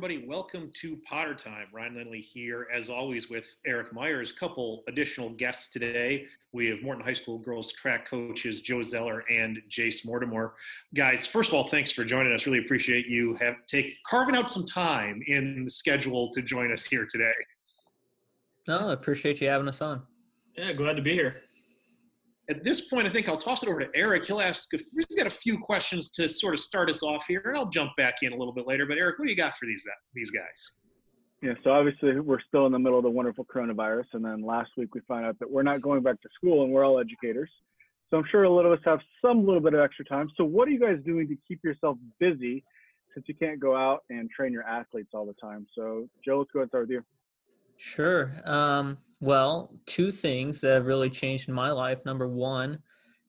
Hello, everybody. Welcome to Potter Time. Ryan Lindley here, as always, with Eric Myers. Couple additional guests today. We have Morton High School girls track coaches Joe Zeller and Jace Mortimer. Guys, first of all, thanks for joining us. Really appreciate you have take carving out some time in the schedule to join us here today. No, I appreciate you having us on. Yeah, glad to be here at this point, I think I'll toss it over to Eric. He'll ask if he's got a few questions to sort of start us off here, and I'll jump back in a little bit later. But Eric, what do you got for these these guys? Yeah, so obviously we're still in the middle of the wonderful coronavirus, and then last week we found out that we're not going back to school, and we're all educators. So I'm sure a lot of us have some little bit of extra time. So what are you guys doing to keep yourself busy, since you can't go out and train your athletes all the time? So Joe, let's go ahead and start with you. Sure. Um, well, two things that have really changed in my life. Number one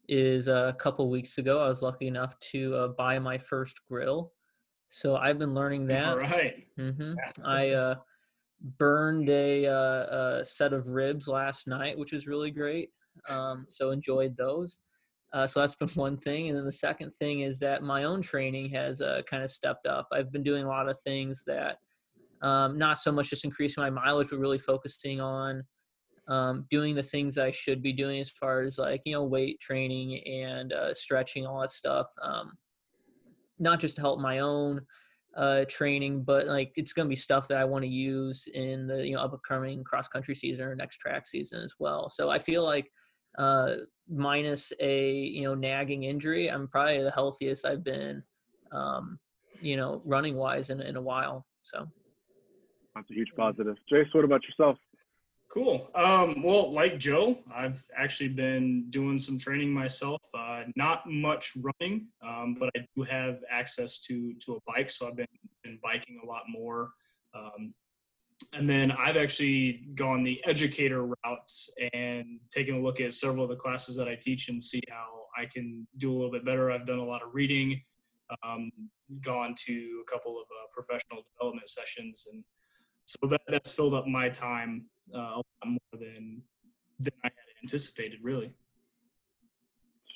is a couple weeks ago, I was lucky enough to uh, buy my first grill. So I've been learning that. All right. mm-hmm. I uh, burned a, uh, a, set of ribs last night, which was really great. Um, so enjoyed those. Uh, so that's been one thing. And then the second thing is that my own training has uh, kind of stepped up. I've been doing a lot of things that um, not so much just increasing my mileage, but really focusing on um, doing the things I should be doing as far as like you know weight training and uh, stretching, all that stuff. Um, not just to help my own uh, training, but like it's going to be stuff that I want to use in the you know upcoming cross country season or next track season as well. So I feel like uh, minus a you know nagging injury, I'm probably the healthiest I've been, um, you know, running wise in in a while. So that's a huge positive. Jace, what about yourself? Cool. Um, well, like Joe, I've actually been doing some training myself. Uh, not much running, um, but I do have access to to a bike, so I've been been biking a lot more. Um, and then I've actually gone the educator route and taken a look at several of the classes that I teach and see how I can do a little bit better. I've done a lot of reading, um, gone to a couple of uh, professional development sessions, and so that, that's filled up my time uh, a lot more than than I had anticipated, really.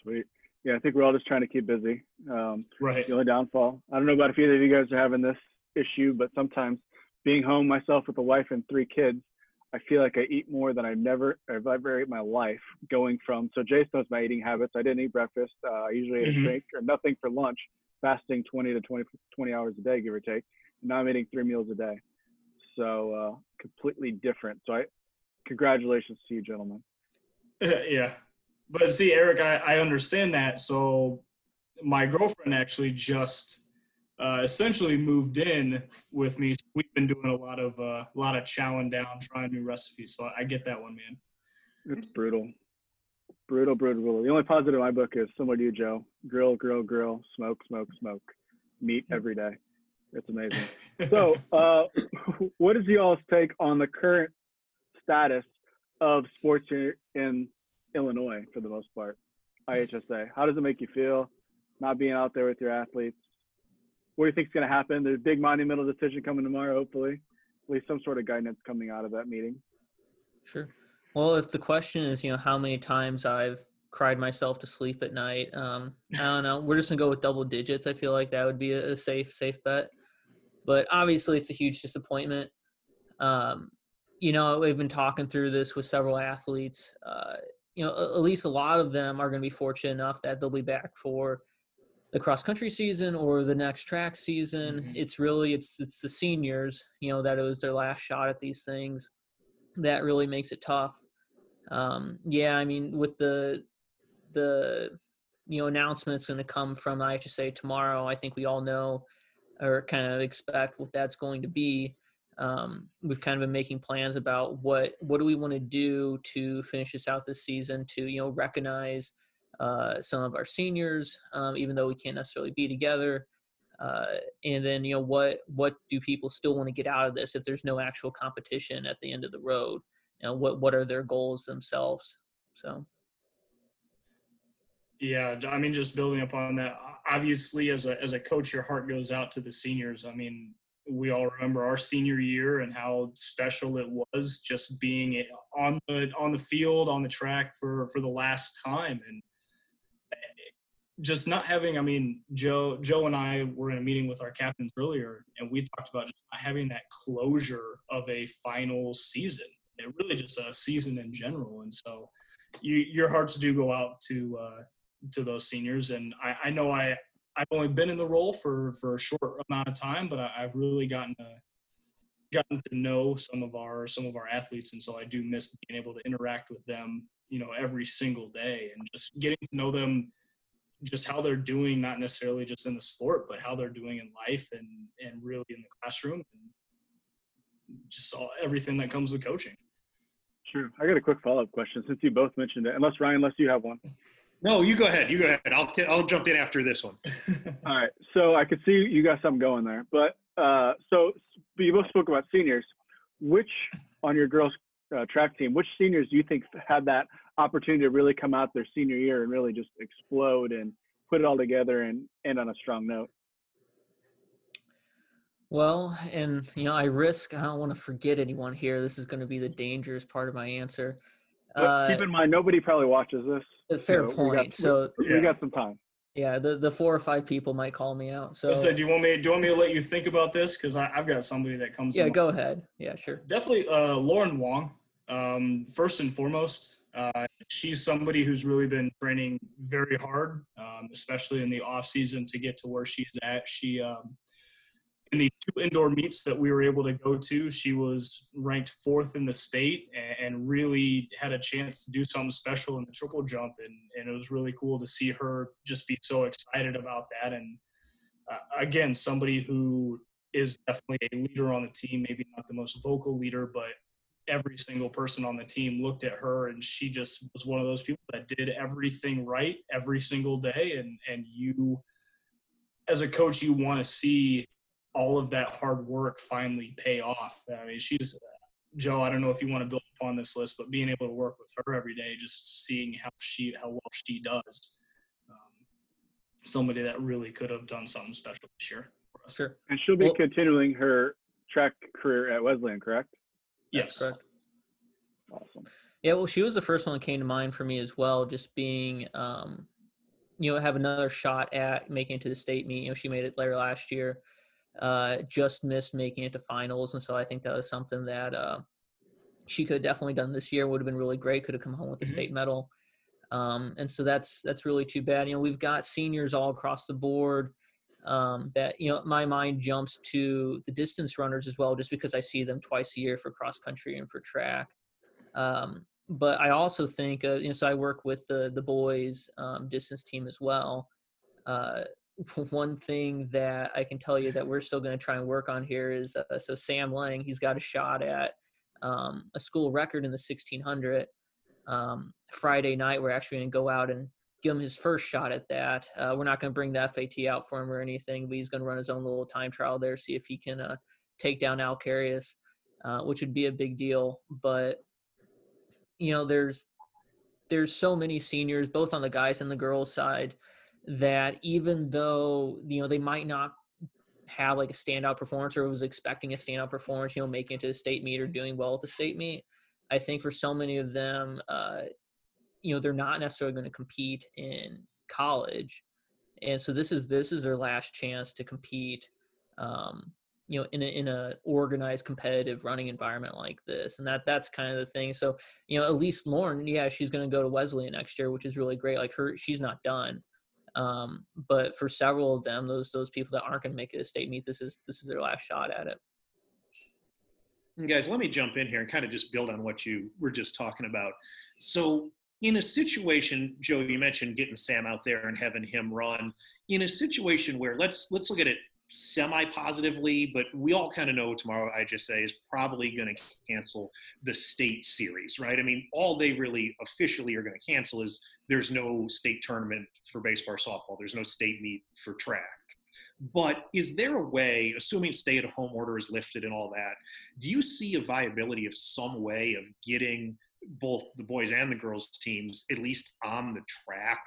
Sweet. Yeah, I think we're all just trying to keep busy. Um, right. The only downfall. I don't know about if either of you guys are having this issue, but sometimes being home myself with a wife and three kids, I feel like I eat more than I've never I've ever ate my life. Going from so Jace knows my eating habits. I didn't eat breakfast. Uh, I usually ate mm-hmm. a drink or nothing for lunch, fasting 20 to 20, 20 hours a day, give or take. And now I'm eating three meals a day so uh, completely different. So I, congratulations to you, gentlemen. yeah, but see, Eric, I, I understand that. So my girlfriend actually just uh, essentially moved in with me. So we've been doing a lot of uh, a lot of chowing down, trying new recipes. So I get that one, man. It's brutal. Brutal, brutal, brutal. The only positive in my book is similar to you, Joe. Grill, grill, grill, smoke, smoke, smoke. Meat every day. It's amazing. So, uh, what is y'all's take on the current status of sports in Illinois for the most part? IHSA. How does it make you feel not being out there with your athletes? What do you think is going to happen? There's a big monumental decision coming tomorrow, hopefully. At least some sort of guidance coming out of that meeting. Sure. Well, if the question is, you know, how many times I've cried myself to sleep at night, um, I don't know. We're just gonna go with double digits. I feel like that would be a safe, safe bet. But obviously, it's a huge disappointment. Um, you know, we've been talking through this with several athletes. Uh, you know, at least a lot of them are going to be fortunate enough that they'll be back for the cross country season or the next track season. Mm-hmm. It's really it's it's the seniors, you know, that it was their last shot at these things. That really makes it tough. Um, yeah, I mean, with the the you know announcement announcements going to come from IHSA tomorrow, I think we all know or kind of expect what that's going to be. Um, we've kind of been making plans about what what do we want to do to finish this out this season to you know recognize uh, some of our seniors, um, even though we can't necessarily be together. Uh, and then you know what what do people still want to get out of this if there's no actual competition at the end of the road? You know, what what are their goals themselves? So. Yeah, I mean, just building upon that, obviously, as a as a coach, your heart goes out to the seniors. I mean, we all remember our senior year and how special it was just being on the on the field on the track for for the last time and just not having. I mean, Joe, Joe and I were in a meeting with our captains earlier, and we talked about just not having that closure of a final season. It really just a season in general, and so you, your hearts do go out to uh, to those seniors. And I, I know I I've only been in the role for for a short amount of time, but I, have really gotten to gotten to know some of our some of our athletes, and so I do miss being able to interact with them, you know, every single day, and just getting to know them just how they're doing, not necessarily just in the sport, but how they're doing in life and and really in the classroom and just all, everything that comes with coaching. Sure. I got a quick follow up question since you both mentioned it. Unless Ryan, unless you have one. No, you go ahead. You go ahead. I'll t- I'll jump in after this one. all right. So I could see you got something going there, but uh, so you both spoke about seniors. Which on your girls uh, track team, which seniors do you think had that opportunity to really come out their senior year and really just explode and put it all together and end on a strong note? Well, and you know, I risk. I don't want to forget anyone here. This is going to be the dangerous part of my answer. Uh, keep in mind, nobody probably watches this. Fair so point. We got, so we, yeah. we got some time. Yeah, the, the four or five people might call me out. So, so do you want me? Do you want me to let you think about this? Because I've got somebody that comes. Yeah, go ahead. Yeah, sure. Definitely, uh, Lauren Wong. Um, first and foremost, uh, she's somebody who's really been training very hard, um, especially in the off season to get to where she's at. She um, in the two indoor meets that we were able to go to, she was ranked fourth in the state and, really had a chance to do something special in the triple jump. And, and it was really cool to see her just be so excited about that. And uh, again, somebody who is definitely a leader on the team, maybe not the most vocal leader, but every single person on the team looked at her and she just was one of those people that did everything right every single day. And, and you, as a coach, you want to see all of that hard work finally pay off. I mean, she's Joe. I don't know if you want to build upon this list, but being able to work with her every day, just seeing how she how well she does, um, somebody that really could have done something special this year for us. Sure. And she'll be well, continuing her track career at Wesleyan, correct? Yes. correct. Awesome. Yeah, well, she was the first one that came to mind for me as well. Just being, um, you know, have another shot at making it to the state meet. You know, she made it there last year uh, just missed making it to finals, and so I think that was something that uh, she could have definitely done this year. Would have been really great. Could have come home with the mm-hmm. state medal. Um, and so that's that's really too bad. You know, we've got seniors all across the board. Um, that you know, my mind jumps to the distance runners as well, just because I see them twice a year for cross country and for track. Um, but I also think, uh, you know, so I work with the the boys um, distance team as well. Uh, one thing that I can tell you that we're still going to try and work on here is uh, so Sam Lang, he's got a shot at um, a school record in the 1600. Um, Friday night, we're actually going to go out and give him his first shot at that. Uh, we're not going to bring the FAT out for him or anything, but he's going to run his own little time trial there, see if he can uh, take down Alcarius, uh, which would be a big deal. But you know, there's there's so many seniors, both on the guys and the girls side that even though you know they might not have like a standout performance or was expecting a standout performance, you know, making it to the state meet or doing well at the state meet. I think for so many of them, uh, you know, they're not necessarily going to compete in college, and so this is this is their last chance to compete. Um, you know, in a, in a organized, competitive running environment like this, and that that's kind of the thing. So, you know, at least Lauren, yeah, she's going to go to Wesleyan next year, which is really great. Like her, she's not done. Um, but for several of them, those those people that aren't going to make it a state meet, this is this is their last shot at it. guys, let me jump in here and kind of just build on what you were just talking about. So, in a situation, Joe, you mentioned getting Sam out there and having him run. In a situation where let's let's look at it semi positively, but we all kind of know tomorrow IHSA is probably going to cancel the state series, right? I mean, all they really officially are going to cancel is there's no state tournament for baseball softball, there's no state meet for track. But is there a way, assuming stay at home order is lifted and all that, do you see a viability of some way of getting both the boys and the girls teams at least on the track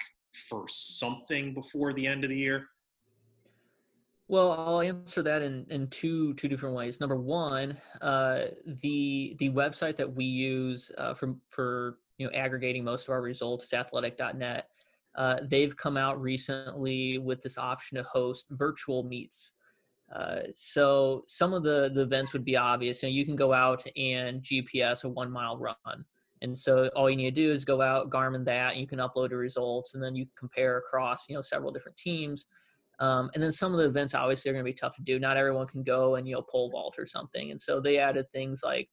for something before the end of the year? Well, I'll answer that in, in two two different ways. Number one, uh, the the website that we use uh, for for you know aggregating most of our results is athletic.net. uh, they've come out recently with this option to host virtual meets. Uh, so some of the, the events would be obvious. You know, you can go out and GPS a one mile run. And so all you need to do is go out, Garmin that, and you can upload your results, and then you can compare across, you know, several different teams. Um, and then some of the events obviously are going to be tough to do. Not everyone can go and you know pole vault or something. And so they added things like,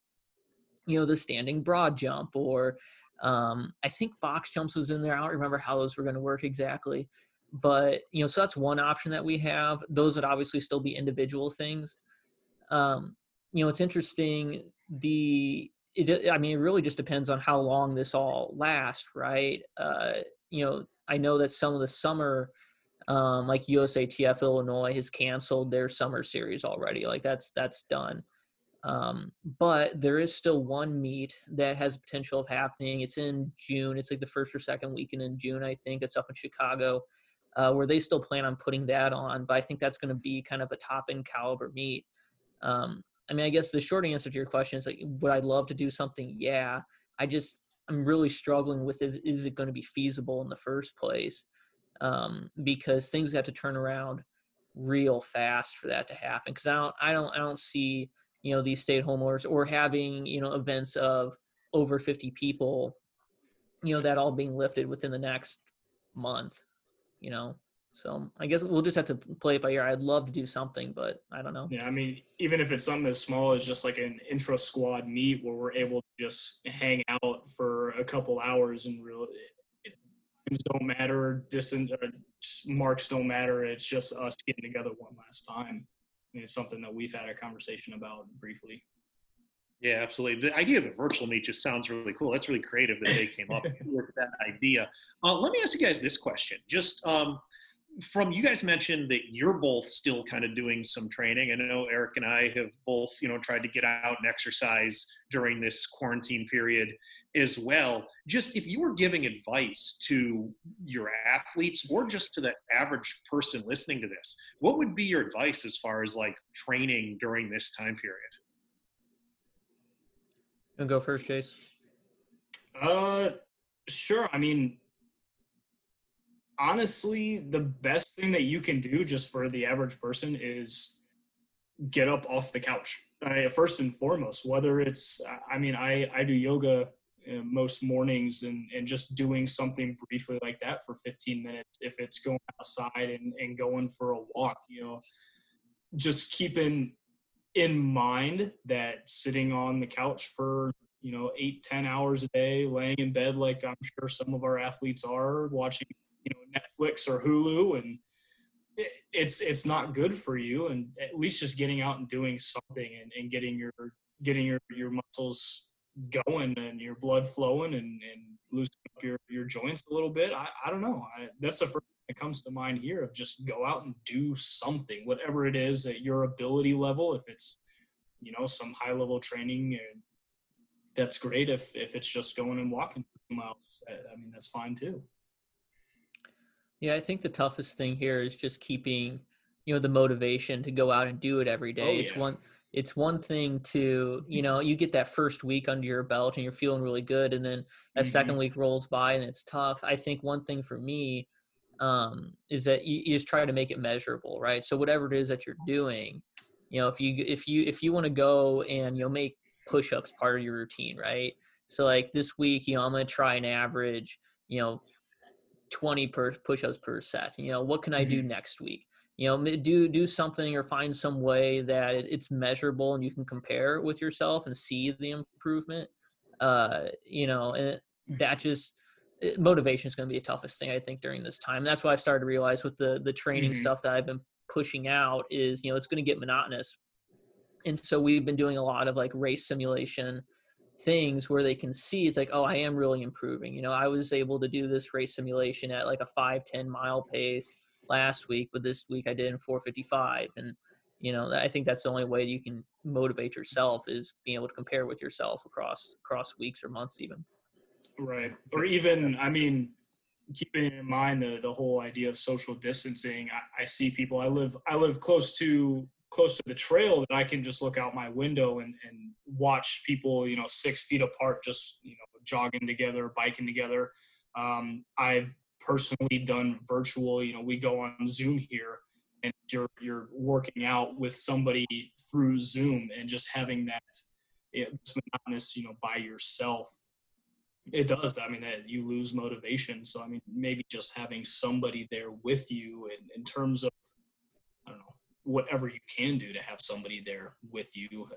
you know, the standing broad jump, or um, I think box jumps was in there. I don't remember how those were going to work exactly, but you know, so that's one option that we have. Those would obviously still be individual things. Um, you know, it's interesting. The it, I mean, it really just depends on how long this all lasts, right? Uh, you know, I know that some of the summer, um, like USATF Illinois has canceled their summer series already. Like that's that's done. Um, but there is still one meet that has potential of happening. It's in June. It's like the first or second weekend in June, I think. It's up in Chicago, uh, where they still plan on putting that on. But I think that's going to be kind of a top end caliber meet. Um, I mean, I guess the short answer to your question is like, would I love to do something? Yeah. I just, I'm really struggling with it. Is it going to be feasible in the first place? Um, because things have to turn around real fast for that to happen. Because I don't, I don't, I don't see, you know, these stay-at-home orders or having, you know, events of over 50 people, you know, that all being lifted within the next month. You know, so I guess we'll just have to play it by ear. I'd love to do something, but I don't know. Yeah, I mean, even if it's something as small as just like an intra squad meet where we're able to just hang out for a couple hours and really names don't matter, distance marks don't matter. It's just us getting together one last time. It's something that we've had a conversation about briefly. Yeah, absolutely. The idea of the virtual meet just sounds really cool. That's really creative that they came up with that idea. Uh, let me ask you guys this question. Just um, from you guys mentioned that you're both still kind of doing some training. I know Eric and I have both, you know, tried to get out and exercise during this quarantine period as well. Just if you were giving advice to your athletes or just to the average person listening to this, what would be your advice as far as like training during this time period? You go first, Jace. Uh, sure. I mean, honestly, the best thing that you can do just for the average person is get up off the couch. Uh, first and foremost, whether it's, I mean, I, I do yoga uh, most mornings and, and just doing something briefly like that for 15 minutes. If it's going outside and, and going for a walk, you know, just keeping in mind that sitting on the couch for you know eight ten hours a day laying in bed like i'm sure some of our athletes are watching Netflix or Hulu, and it's it's not good for you. And at least just getting out and doing something and, and getting your getting your your muscles going and your blood flowing and, and loosening up your, your joints a little bit. I, I don't know. I, that's the first thing that comes to mind here of just go out and do something, whatever it is at your ability level. If it's, you know, some high level training and that's great. If, if it's just going and walking miles, I mean, that's fine too. Yeah, I think the toughest thing here is just keeping, you know, the motivation to go out and do it every day. Oh, it's one it's one thing to, you know, you get that first week under your belt and you're feeling really good and then that mm-hmm. second week rolls by and it's tough. I think one thing for me um is that you, you just try to make it measurable, right? So whatever it is that you're doing, you know, if you if you if you want to go and you know make push-ups part of your routine, right? So like this week, you know, I'm going to try and average, you know, 20 per push-ups per set you know what can i do mm-hmm. next week you know do do something or find some way that it's measurable and you can compare with yourself and see the improvement uh you know and that just motivation is going to be the toughest thing i think during this time and that's why i've started to realize with the the training mm-hmm. stuff that i've been pushing out is you know it's going to get monotonous and so we've been doing a lot of like race simulation things where they can see it's like oh i am really improving. You know i was able to do this race simulation at like a 5 10 mile pace last week but this week i did in 455 and you know i think that's the only way you can motivate yourself is being able to compare with yourself across across weeks or months even. Right or even i mean keeping in mind the, the whole idea of social distancing I, I see people i live i live close to close to the trail that I can just look out my window and, and watch people, you know, six feet apart, just, you know, jogging together, biking together. Um, I've personally done virtual. You know, we go on Zoom here, and you're you're working out with somebody through Zoom, and just having that it's monotonous, you know, by yourself. It does. I mean, that you lose motivation. So I mean, maybe just having somebody there with you, in, in terms of, whatever you can do to have somebody there with you,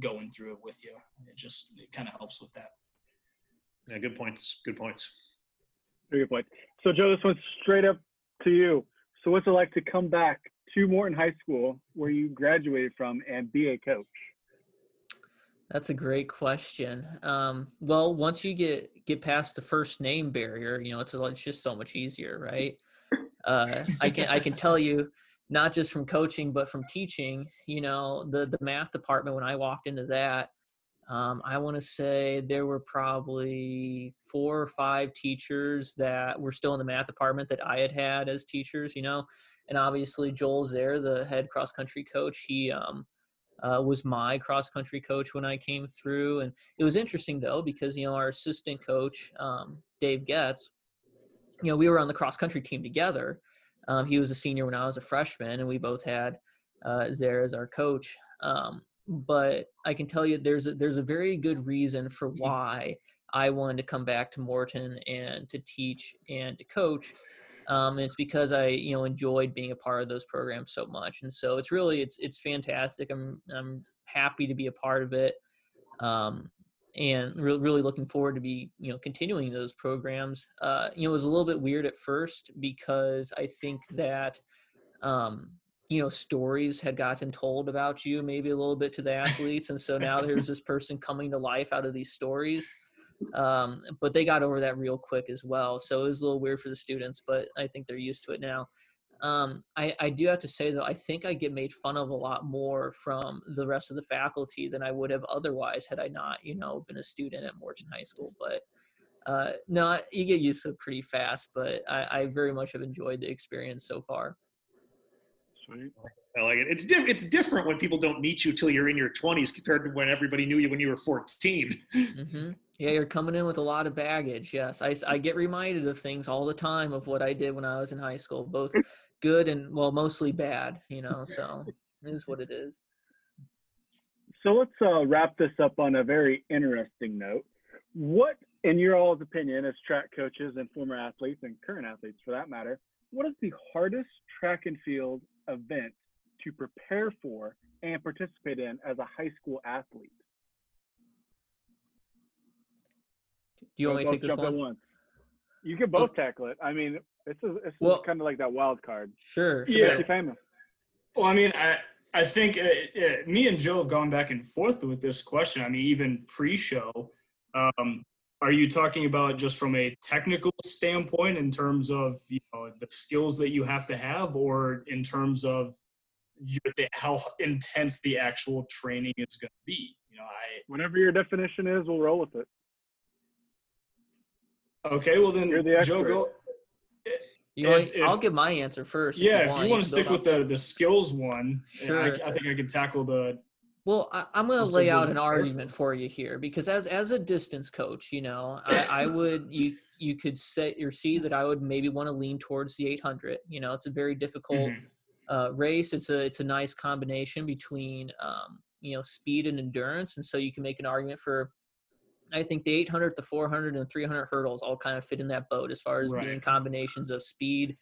going through it with you. It just it kind of helps with that. Yeah, good points. Good points. Very good point. So, Joe, this one's straight up to you. So, what's it like to come back to Morton High School, where you graduated from, and be a coach? That's a great question. Um, well, once you get get past the first name barrier, you know it's it's just so much easier, right? Uh, I can I can tell you, not just from coaching but from teaching. You know, the the math department when I walked into that, um, I want to say there were probably four or five teachers that were still in the math department that I had had as teachers, you know, and obviously Joel there, the head cross country coach, he um, uh, was my cross country coach when I came through, and it was interesting though because you know our assistant coach um, Dave Getz, you know, we were on the cross country team together. Um, he was a senior when I was a freshman, and we both had uh, Zare as our coach. Um, but I can tell you there's a, there's a very good reason for mm-hmm. why I wanted to come back to Morton and to teach and to coach. Um, and it's because I you know enjoyed being a part of those programs so much, and so it's really it's it's fantastic. I'm I'm happy to be a part of it, um, and re- really looking forward to be you know continuing those programs. Uh, you know, it was a little bit weird at first because I think that um, you know stories had gotten told about you maybe a little bit to the athletes and so now there's this person coming to life out of these stories um, but they got over that real quick as well so it was a little weird for the students but i think they're used to it now um, I, I do have to say though i think i get made fun of a lot more from the rest of the faculty than i would have otherwise had i not you know been a student at morton high school but uh, no you get used to it pretty fast but I, I very much have enjoyed the experience so far Sweet. I like it. It's di- it's different when people don't meet you till you're in your 20s compared to when everybody knew you when you were 14. Mm-hmm. Yeah, you're coming in with a lot of baggage. Yes, I, I get reminded of things all the time of what I did when I was in high school, both good and well, mostly bad. You know, so it is what it is. So let's uh, wrap this up on a very interesting note. What, in your all's opinion, as track coaches and former athletes and current athletes for that matter, what is the hardest track and field event to prepare for and participate in as a high school athlete? Do you want me to take this one? one? You can both oh. tackle it. I mean, this is this well, is kind of like that wild card. Sure. Yeah. Famous. Well, I mean, I I think uh, uh, me and Joe have gone back and forth with this question. I mean, even pre-show, um, are you talking about just from a technical standpoint in terms of you know the skills that you have to have or in terms of your, the, how intense the actual training is going to be you know i whatever your definition is we'll roll with it okay well then the joe go you know, if, I'll give my answer first. Yeah, if you, want, you want to stick with the the skills one, sure. I, I, think I can tackle the well, I, am going to lay out an argument for you here because as as a distance coach, you know, I, I would you you could say or see that I would maybe want to lean towards the 800. You know, it's a very difficult mm-hmm. uh, race. It's a it's a nice combination between um, you know speed and endurance, and so you can make an argument for. I think the 800, the 400, and 300 hurdles all kind of fit in that boat as far as right. being combinations of speed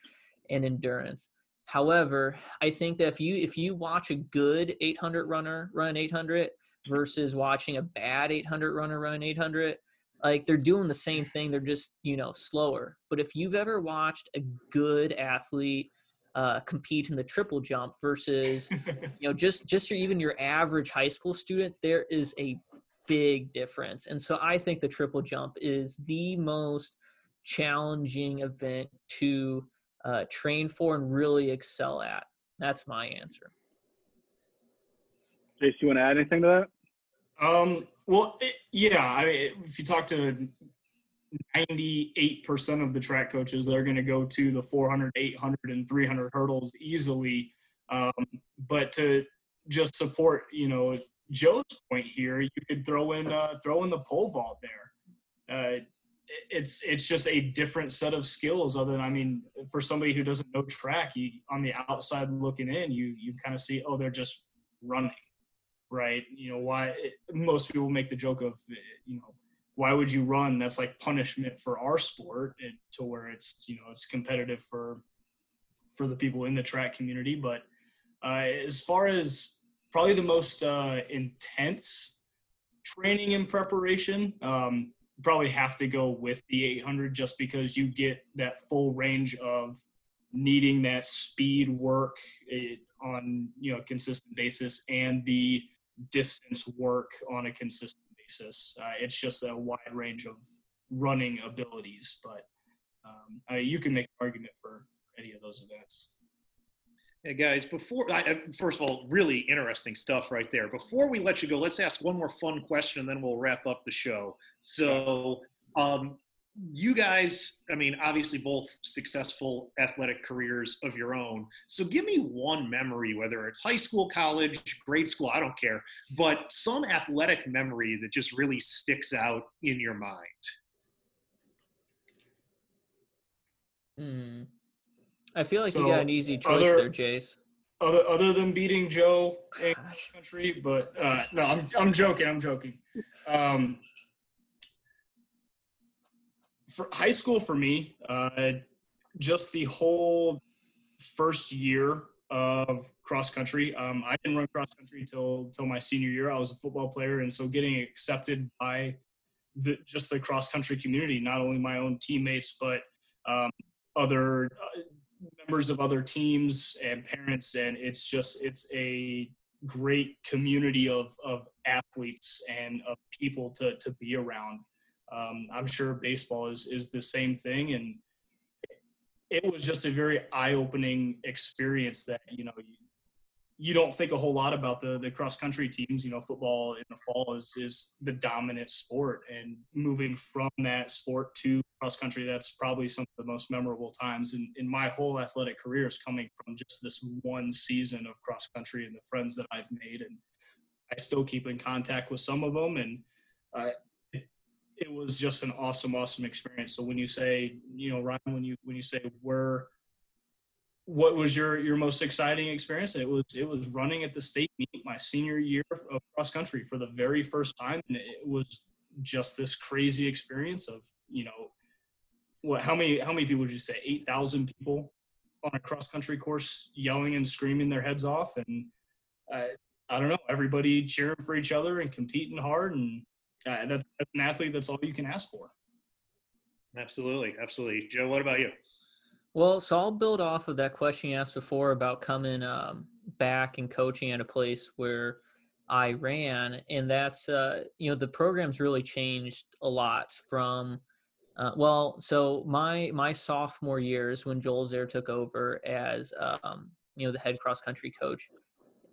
and endurance. However, I think that if you if you watch a good 800 runner run 800 versus watching a bad 800 runner run 800, like they're doing the same thing. They're just you know slower. But if you've ever watched a good athlete uh, compete in the triple jump versus you know just just your even your average high school student, there is a big difference. And so I think the triple jump is the most challenging event to uh, train for and really excel at. That's my answer. Jace, you want to add anything to that? Um, well, it, yeah. I mean, if you talk to 98% of the track coaches, they're going to go to the 400, 800, and 300 hurdles easily. Um, but to just support, you know, Joe's point here, you could throw in uh, throw in the pole vault there. Uh, it's it's just a different set of skills. Other than I mean, for somebody who doesn't know track, you on the outside looking in, you you kind of see oh they're just running, right? You know why it, most people make the joke of you know why would you run? That's like punishment for our sport it, to where it's you know it's competitive for for the people in the track community. But uh, as far as probably the most uh, intense training and preparation, um, probably have to go with the 800 just because you get that full range of needing that speed work eh, on you know a consistent basis and the distance work on a consistent basis. Uh, it's just a wide range of running abilities, but um, I mean, you can make an argument for any of those events. Hey guys, before I, first of all, really interesting stuff right there. Before we let you go, let's ask one more fun question, and then we'll wrap up the show. So, um, you guys, I mean, obviously both successful athletic careers of your own. So, give me one memory, whether it's high school, college, grade school, I don't care, but some athletic memory that just really sticks out in your mind. Hmm. I feel like so you got an easy choice other, there, Jace. Other other than beating Joe in country, but uh, no, I'm I'm joking. I'm joking. Um, for high school for me, uh, just the whole first year of cross country. Um, I didn't run cross country till till my senior year. I was a football player, and so getting accepted by the just the cross country community, not only my own teammates, but um, other uh, members of other teams and parents, and it's just it's a great community of of athletes and of people to to be around. Um, I'm sure baseball is is the same thing, and it was just a very eye opening experience that you know you don't think a whole lot about the the cross country teams. You know, football in the fall is is the dominant sport, and moving from that sport to cross country, that's probably some of the most memorable times in, in my whole athletic career is coming from just this one season of cross country and the friends that I've made, and I still keep in contact with some of them, and uh, it, it was just an awesome, awesome experience. So when you say, you know, Ryan, when you when you say where what was your your most exciting experience? It was it was running at the state meet my senior year of cross country for the very first time and it was just this crazy experience of you know what how many how many people would you say? 8000 people on a cross country course yelling and screaming their heads off and uh, i don't know everybody cheering for each other and competing hard and uh, that's, that's an athlete that's all you can ask for. Absolutely absolutely. Joe what about you well, so I'll build off of that question you asked before about coming um, back and coaching at a place where I ran, and that's uh, you know the program's really changed a lot from. Uh, well, so my my sophomore years when Joel Zaire took over as um, you know the head cross country coach,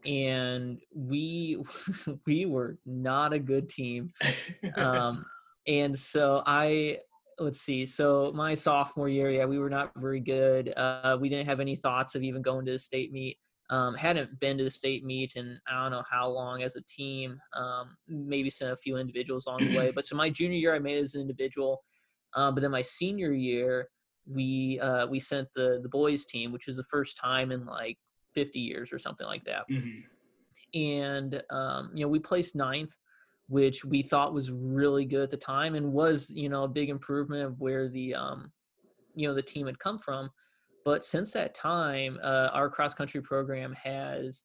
and we we were not a good team, um, and so I let's see. So my sophomore year, yeah, we were not very good. Uh, we didn't have any thoughts of even going to the state meet. Um, hadn't been to the state meet in I don't know how long as a team. Um, maybe sent a few individuals along the way. But so my junior year, I made it as an individual. Um, but then my senior year, we uh, we sent the the boys team, which was the first time in like 50 years or something like that. Mm-hmm. And um, you know, we placed ninth which we thought was really good at the time and was you know a big improvement of where the um, you know the team had come from. But since that time, uh, our cross country program has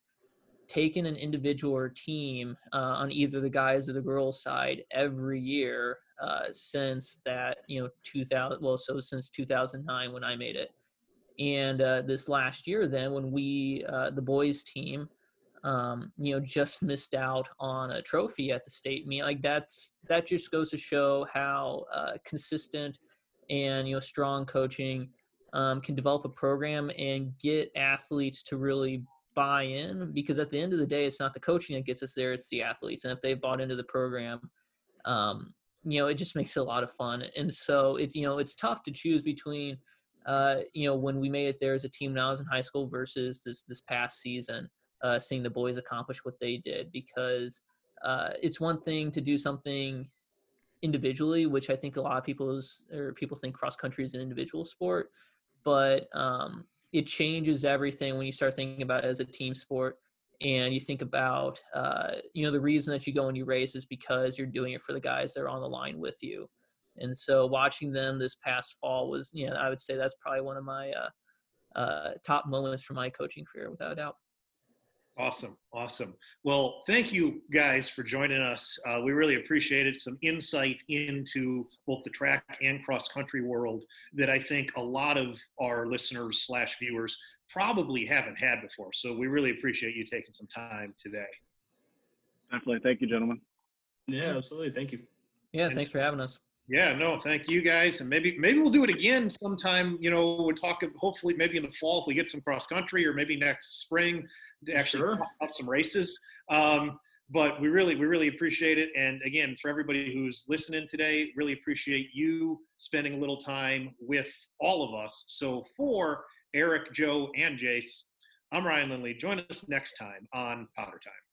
taken an individual or team uh, on either the guys or the girls side every year uh, since that you know 2000 well so since 2009 when i made it and uh, this last year then when we uh, the boys team um, you know, just missed out on a trophy at the state meet. Like that's that just goes to show how uh, consistent and you know strong coaching um, can develop a program and get athletes to really buy in. Because at the end of the day, it's not the coaching that gets us there; it's the athletes. And if they've bought into the program, um, you know, it just makes it a lot of fun. And so it's you know it's tough to choose between. Uh, you know, when we made it there as a team when I was in high school versus this this past season uh, seeing the boys accomplish what they did because uh, it's one thing to do something individually, which I think a lot of people is or people think cross country is an individual sport, but um, it changes everything when you start thinking about it as a team sport and you think about uh, you know the reason that you go and you race is because you're doing it for the guys that are on the line with you. And so watching them this past fall was you know i would say that's probably one of my uh, uh, top moments for my coaching career without a doubt Awesome. Awesome. Well, thank you guys for joining us. Uh, we really appreciate it. Some insight into both the track and cross country world that I think a lot of our listeners slash viewers probably haven't had before. So we really appreciate you taking some time today. Definitely. Thank you, gentlemen. Yeah, absolutely. Thank you. Yeah, thanks for having us. Yeah, no, thank you guys, and maybe maybe we'll do it again sometime. You know, we'll talk. Hopefully, maybe in the fall if we get some cross country, or maybe next spring to actually Sure. up some races. Um, but we really we really appreciate it, and again, for everybody who's listening today, really appreciate you spending a little time with all of us. So for Eric, Joe, and Jace, I'm Ryan Lindley. Join us next time on Potter Time.